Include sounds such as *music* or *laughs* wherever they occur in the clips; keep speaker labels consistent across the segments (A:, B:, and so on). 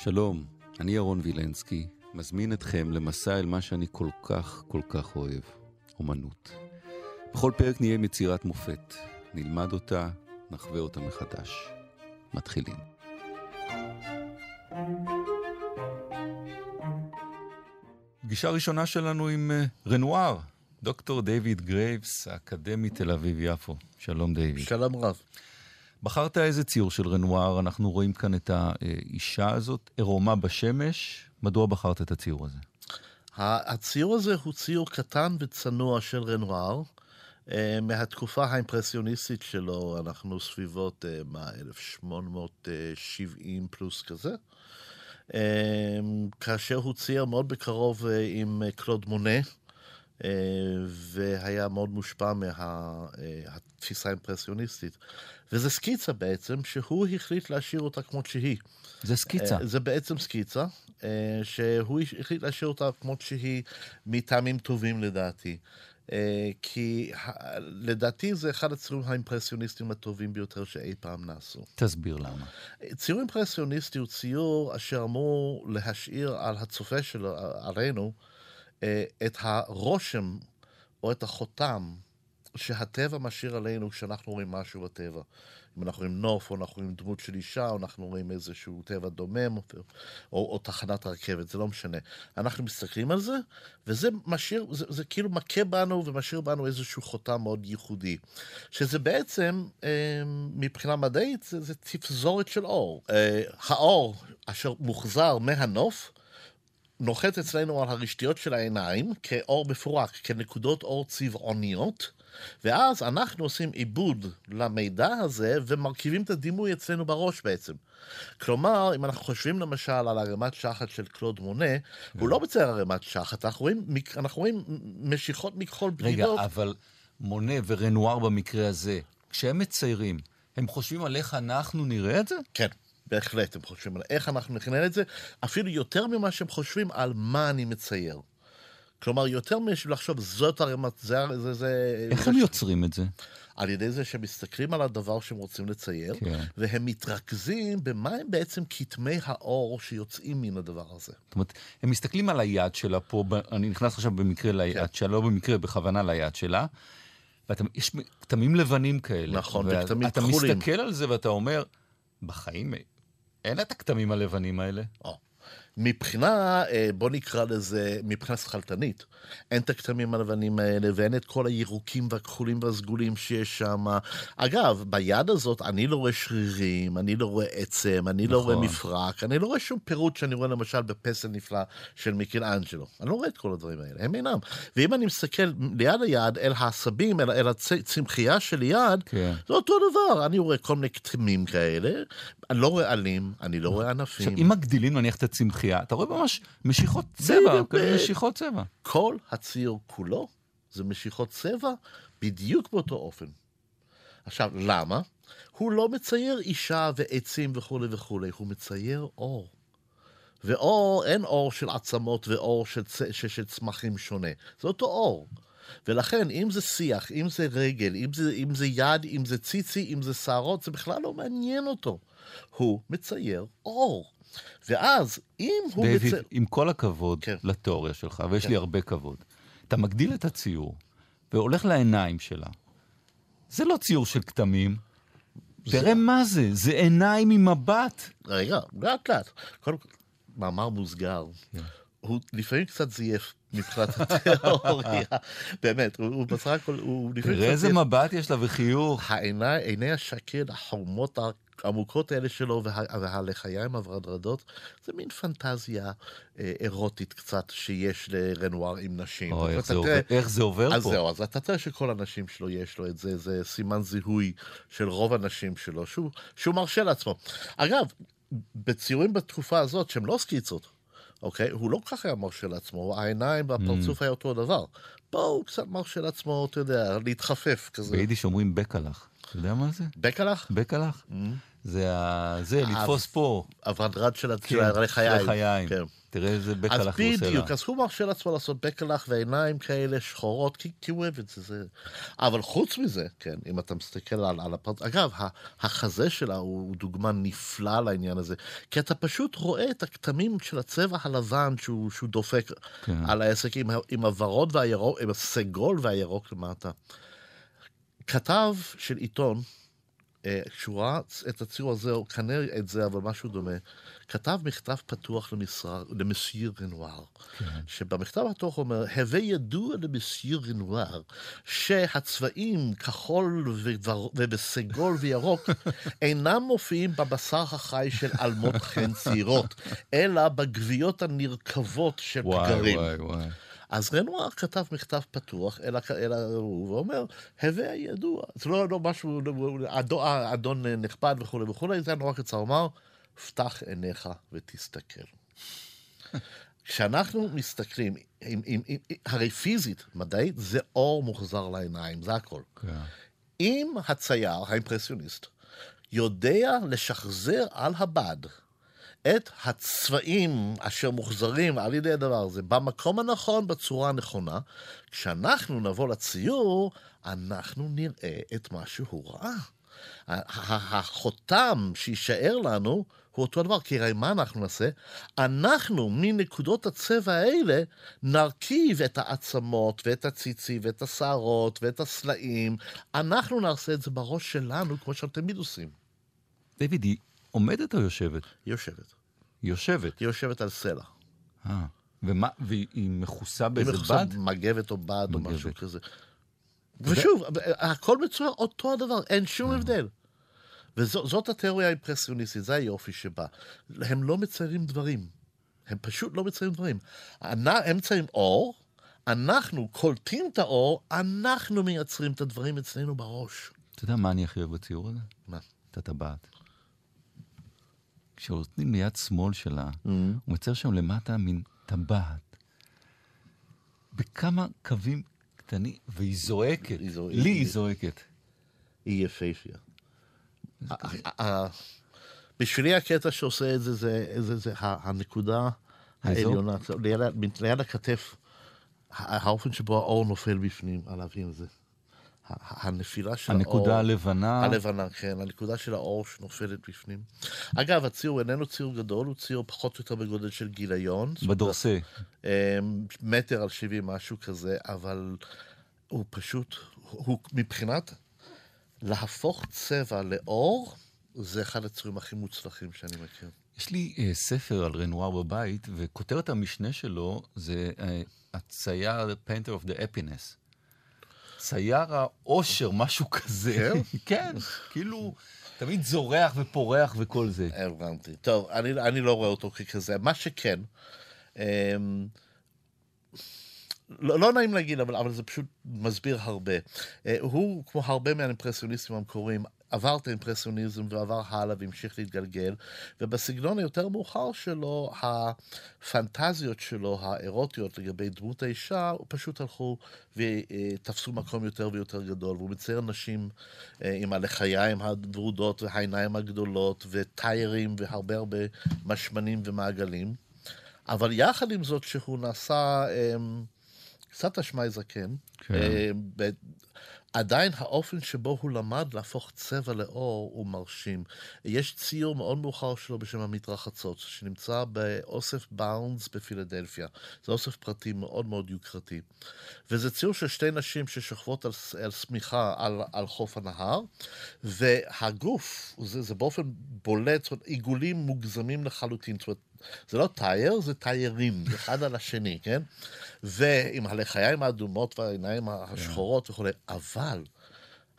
A: שלום, אני ירון וילנסקי, מזמין אתכם למסע אל מה שאני כל כך כל כך אוהב, אומנות. בכל פרק נהיה עם יצירת מופת, נלמד אותה, נחווה אותה מחדש. מתחילים. פגישה ראשונה שלנו עם אה, רנואר, דוקטור דיוויד גרייבס, האקדמי תל אביב-יפו. שלום דיוויד.
B: שלום רב.
A: בחרת איזה ציור של רנואר, אנחנו רואים כאן את האישה הזאת, עירומה בשמש. מדוע בחרת את הציור הזה?
B: הציור הזה הוא ציור קטן וצנוע של רנואר. אה, מהתקופה האימפרסיוניסטית שלו, אנחנו סביבות, אה, מה, 1870 פלוס כזה. אה, כאשר הוא צייר מאוד בקרוב עם קלוד מונה, והיה מאוד מושפע מהתפיסה האימפרסיוניסטית. וזה סקיצה בעצם, שהוא החליט להשאיר אותה כמות שהיא.
A: זה סקיצה.
B: זה בעצם סקיצה, שהוא החליט להשאיר אותה כמות שהיא מטעמים טובים לדעתי. אה, כי לדעתי זה אחד הציורים האימפרסיוניסטיים הטובים ביותר שאי פעם נעשו.
A: תסביר למה.
B: ציור אימפרסיוניסטי הוא ציור אשר אמור להשאיר על הצופה שלו, עלינו, אה, את הרושם או את החותם שהטבע משאיר עלינו כשאנחנו רואים משהו בטבע. אם אנחנו רואים נוף, או אנחנו רואים דמות של אישה, או אנחנו רואים איזשהו טבע דומם, או, או, או תחנת רכבת, זה לא משנה. אנחנו מסתכלים על זה, וזה משאיר, זה, זה כאילו מכה בנו ומשאיר בנו איזשהו חותם מאוד ייחודי. שזה בעצם, אה, מבחינה מדעית, זה, זה תפזורת של אור. אה, האור אשר מוחזר מהנוף, נוחת אצלנו על הרשתיות של העיניים כאור מפורק, כנקודות אור צבעוניות, ואז אנחנו עושים עיבוד למידע הזה ומרכיבים את הדימוי אצלנו בראש בעצם. כלומר, אם אנחנו חושבים למשל על ערימת שחת של קלוד מונה, הוא כן. לא מצייר ערימת שחת, אנחנו רואים, אנחנו רואים משיכות מכחול
A: בדידות. רגע, אבל מונה ורנואר במקרה הזה, כשהם מציירים, הם חושבים על איך אנחנו נראה את זה?
B: כן. בהחלט, הם חושבים על איך אנחנו נכנן את זה, אפילו יותר ממה שהם חושבים על מה אני מצייר. כלומר, יותר משהו לחשוב, זאת הרמת, זה... זה, זה
A: איך
B: זה
A: הם ש... יוצרים את זה?
B: על ידי זה שהם מסתכלים על הדבר שהם רוצים לצייר, כן. והם מתרכזים במה הם בעצם כתמי האור שיוצאים מן הדבר הזה.
A: זאת אומרת, הם מסתכלים על היד שלה פה, אני נכנס עכשיו במקרה ליד כן. שלה, לא במקרה, בכוונה ליד שלה, ויש כתמים לבנים כאלה.
B: נכון, וכתמים
A: כחולים. אתה מסתכל על זה ואתה אומר, בחיים אין את הכתמים הלבנים האלה.
B: או. מבחינה, אה, בוא נקרא לזה, מבחינה שכלתנית, אין את הכתמים הלבנים האלה ואין את כל הירוקים והכחולים והסגולים שיש שם. אגב, ביד הזאת אני לא רואה שרירים, אני לא רואה עצם, אני נכון. לא רואה נכון. מפרק, אני לא רואה שום פירוט שאני רואה למשל בפסל נפלא של מיקל אנג'לו. אני לא רואה את כל הדברים האלה, הם אינם. ואם אני מסתכל ליד היד אל העשבים, אל, אל הצמחייה שליד, כן. זה אותו דבר, אני רואה כל מיני כתמים כאלה, אני לא רואה עלים, אני לא רואה ענפים.
A: עכשיו, אם מגדילים נניח את הצמחייה, אתה רואה ממש משיכות צבע, משיכות צבע.
B: כל הציר כולו זה משיכות צבע בדיוק באותו אופן. עכשיו, למה? הוא לא מצייר אישה ועצים וכולי וכולי, הוא מצייר אור. ואור, אין אור של עצמות ואור של, צ... של צמחים שונה, זה אותו אור. ולכן, אם זה שיח, אם זה רגל, אם זה, אם זה יד, אם זה ציצי, אם זה שערות, זה בכלל לא מעניין אותו. הוא מצייר אור. ואז, אם הוא...
A: דיוויד, בצ... עם כל הכבוד כן. לתיאוריה שלך, ויש כן. לי הרבה כבוד, אתה מגדיל את הציור והולך לעיניים שלה. זה לא ציור של כתמים. זה... תראה מה זה, זה עיניים עם מבט.
B: רגע, לאט לאט. קודם כל, מאמר מוסגר. כן. הוא לפעמים קצת זייף מבחינת התיאוריה, *laughs* באמת, הוא בסך הכל, הוא
A: לפעמים קצת... תראה איזה מבט יש לה וחיוך.
B: עיני השקד, החומות העמוקות האלה שלו וה, והלחיים הוורדרדות, זה מין פנטזיה אה, אירוטית קצת שיש לרנואר עם נשים.
A: איך, זה עובר, איך זה עובר
B: אז
A: פה?
B: אז זהו, אז אתה תראה שכל הנשים שלו יש לו את זה, זה סימן זיהוי של רוב הנשים שלו, שהוא, שהוא מרשה לעצמו. אגב, בציורים בתקופה הזאת, שהם לא סקיצות, אוקיי? הוא לא כל כך היה מרשה לעצמו, העיניים והפרצוף mm. היה אותו דבר. פה הוא קצת מרשה לעצמו, אתה יודע, להתחפף כזה.
A: ביידיש אומרים בקלח. אתה יודע מה זה?
B: בקלח?
A: בקלח. Mm. זה, ה... זה, לתפוס פה.
B: הוונדרד של כן, החיים.
A: החיים. כן. תראה איזה בקלח הוא עושה לה.
B: אז בדיוק, אז הוא מרשה לעצמו לעשות בקלח ועיניים כאלה שחורות, כי, כי הוא אוהב את זה, זה. אבל חוץ מזה, כן, אם אתה מסתכל על, על הפרט... אגב, החזה שלה הוא דוגמה נפלאה לעניין הזה, כי אתה פשוט רואה את הכתמים של הצבע הלבן שהוא, שהוא דופק כן. על העסק עם, עם הוורוד והירוק, עם הסגול והירוק למטה. כתב של עיתון, כשהוא ראה את הציור הזה, או כנראה את זה, אבל משהו דומה, כתב מכתב פתוח למסייר רנואר, כן. שבמכתב הפתוח אומר, הווה ידוע למסייר רנואר, שהצבעים כחול. ובסגול וירוק *laughs* אינם מופיעים בבשר החי של אלמות חן צעירות, אלא בגוויות הנרקבות של
A: וואי,
B: פגרים.
A: וואי, וואי.
B: אז רנואר כתב מכתב פתוח אל, הוא ואומר, הווה הידוע. זה לא, לא משהו, אדון, אדון נכבד וכולי וכולי, זה היה נורא קצר, אמר, פתח עיניך ותסתכל. כשאנחנו מסתכלים, עם, עם, עם, הרי פיזית, מדעית, זה אור מוחזר לעיניים, זה הכל. כן. אם הצייר, האימפרסיוניסט, יודע לשחזר על הבד את הצבעים אשר מוחזרים על ידי הדבר הזה במקום הנכון, בצורה הנכונה, כשאנחנו נבוא לציור, אנחנו נראה את מה שהוא ראה. החותם שיישאר לנו הוא אותו דבר, כי הרי מה אנחנו נעשה? אנחנו מנקודות הצבע האלה נרכיב את העצמות ואת הציצי ואת השערות ואת הסלעים. אנחנו נעשה את זה בראש שלנו, כמו שאתם תמיד עושים.
A: דיוויד, עומדת או יושבת?
B: יושבת.
A: יושבת?
B: היא יושבת על סלע.
A: אה, ומה, והיא מכוסה באיזה בד? היא מכוסה
B: במגבת או בד או משהו כזה. ושוב, הכל מצויר אותו הדבר, אין שום הבדל. וזאת התיאוריה האימפרסיוניסטית, זה היופי שבה. הם לא מציירים דברים. הם פשוט לא מציירים דברים. הם מציירים אור, אנחנו קולטים את האור, אנחנו מייצרים את הדברים אצלנו בראש.
A: אתה יודע מה אני הכי אוהב בציור הזה?
B: מה?
A: את הטבעת. כשנותנים ליד שמאל שלה, mm-hmm. הוא מצייר שם למטה מין טבעת. בכמה קווים קטנים, והיא זועקת. היא זועקת. לי היא זועקת.
B: היא יפהפייה. בשבילי הקטע שעושה את זה, זה, זה, הנקודה העליונה, ליד הכתף, האופן שבו האור נופל בפנים, עליו עם זה. הנפילה של
A: הנקודה האור... הנקודה הלבנה.
B: הלבנה, כן, הנקודה של האור שנופלת בפנים. אגב, הציור איננו ציור גדול, הוא ציור פחות או יותר בגודל של גיליון.
A: בדורסי.
B: אמ, מטר על שבעים, משהו כזה, אבל הוא פשוט, הוא מבחינת להפוך צבע לאור, זה אחד הציורים הכי מוצלחים שאני מכיר.
A: יש לי uh, ספר על רנואר בבית, וכותרת המשנה שלו זה uh, הצייר Painter of the Happiness. צייר האושר, משהו כזה. כן? *laughs* כן, כאילו, תמיד זורח ופורח וכל זה.
B: הבנתי. טוב, אני, אני לא רואה אותו ככזה. מה שכן, אמ, לא, לא נעים להגיד, אבל, אבל זה פשוט מסביר הרבה. אה, הוא, כמו הרבה מהאימפרסיוניסטים המקוריים, עבר את האימפרסיוניזם ועבר הלאה והמשיך להתגלגל, ובסגנון היותר מאוחר שלו, הפנטזיות שלו, האירוטיות לגבי דמות האישה, פשוט הלכו ותפסו מקום יותר ויותר גדול, והוא מצייר נשים אה, עם הלחיים הוורודות והעיניים הגדולות, וטיירים והרבה הרבה משמנים ומעגלים. אבל יחד עם זאת שהוא נעשה... אמ, קצת אשמאי זקן. כן. עדיין האופן שבו הוא למד להפוך צבע לאור הוא מרשים. יש ציור מאוד מאוחר שלו בשם המתרחצות, שנמצא באוסף באונדס בפילדלפיה. זה אוסף פרטי מאוד מאוד יוקרתי. וזה ציור של שתי נשים ששוכבות על, על שמיכה על, על חוף הנהר, והגוף, זה, זה באופן בולט, זאת אומרת, עיגולים מוגזמים לחלוטין. זאת אומרת, זה לא טייר, זה טיירים, *laughs* אחד על השני, כן? ועם הלחיים האדומות והעיניים השחורות וכולי, אבל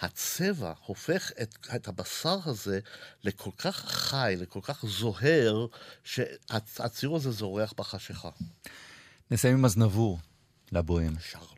B: הצבע הופך את, את הבשר הזה לכל כך חי, לכל כך זוהר, שהציור הזה זורח בחשיכה.
A: נסיים עם אזנבור לבוהם.
B: שרלו.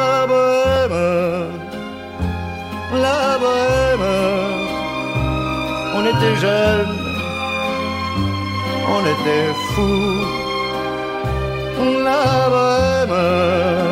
C: Était jeunes, on était fous. La bohème,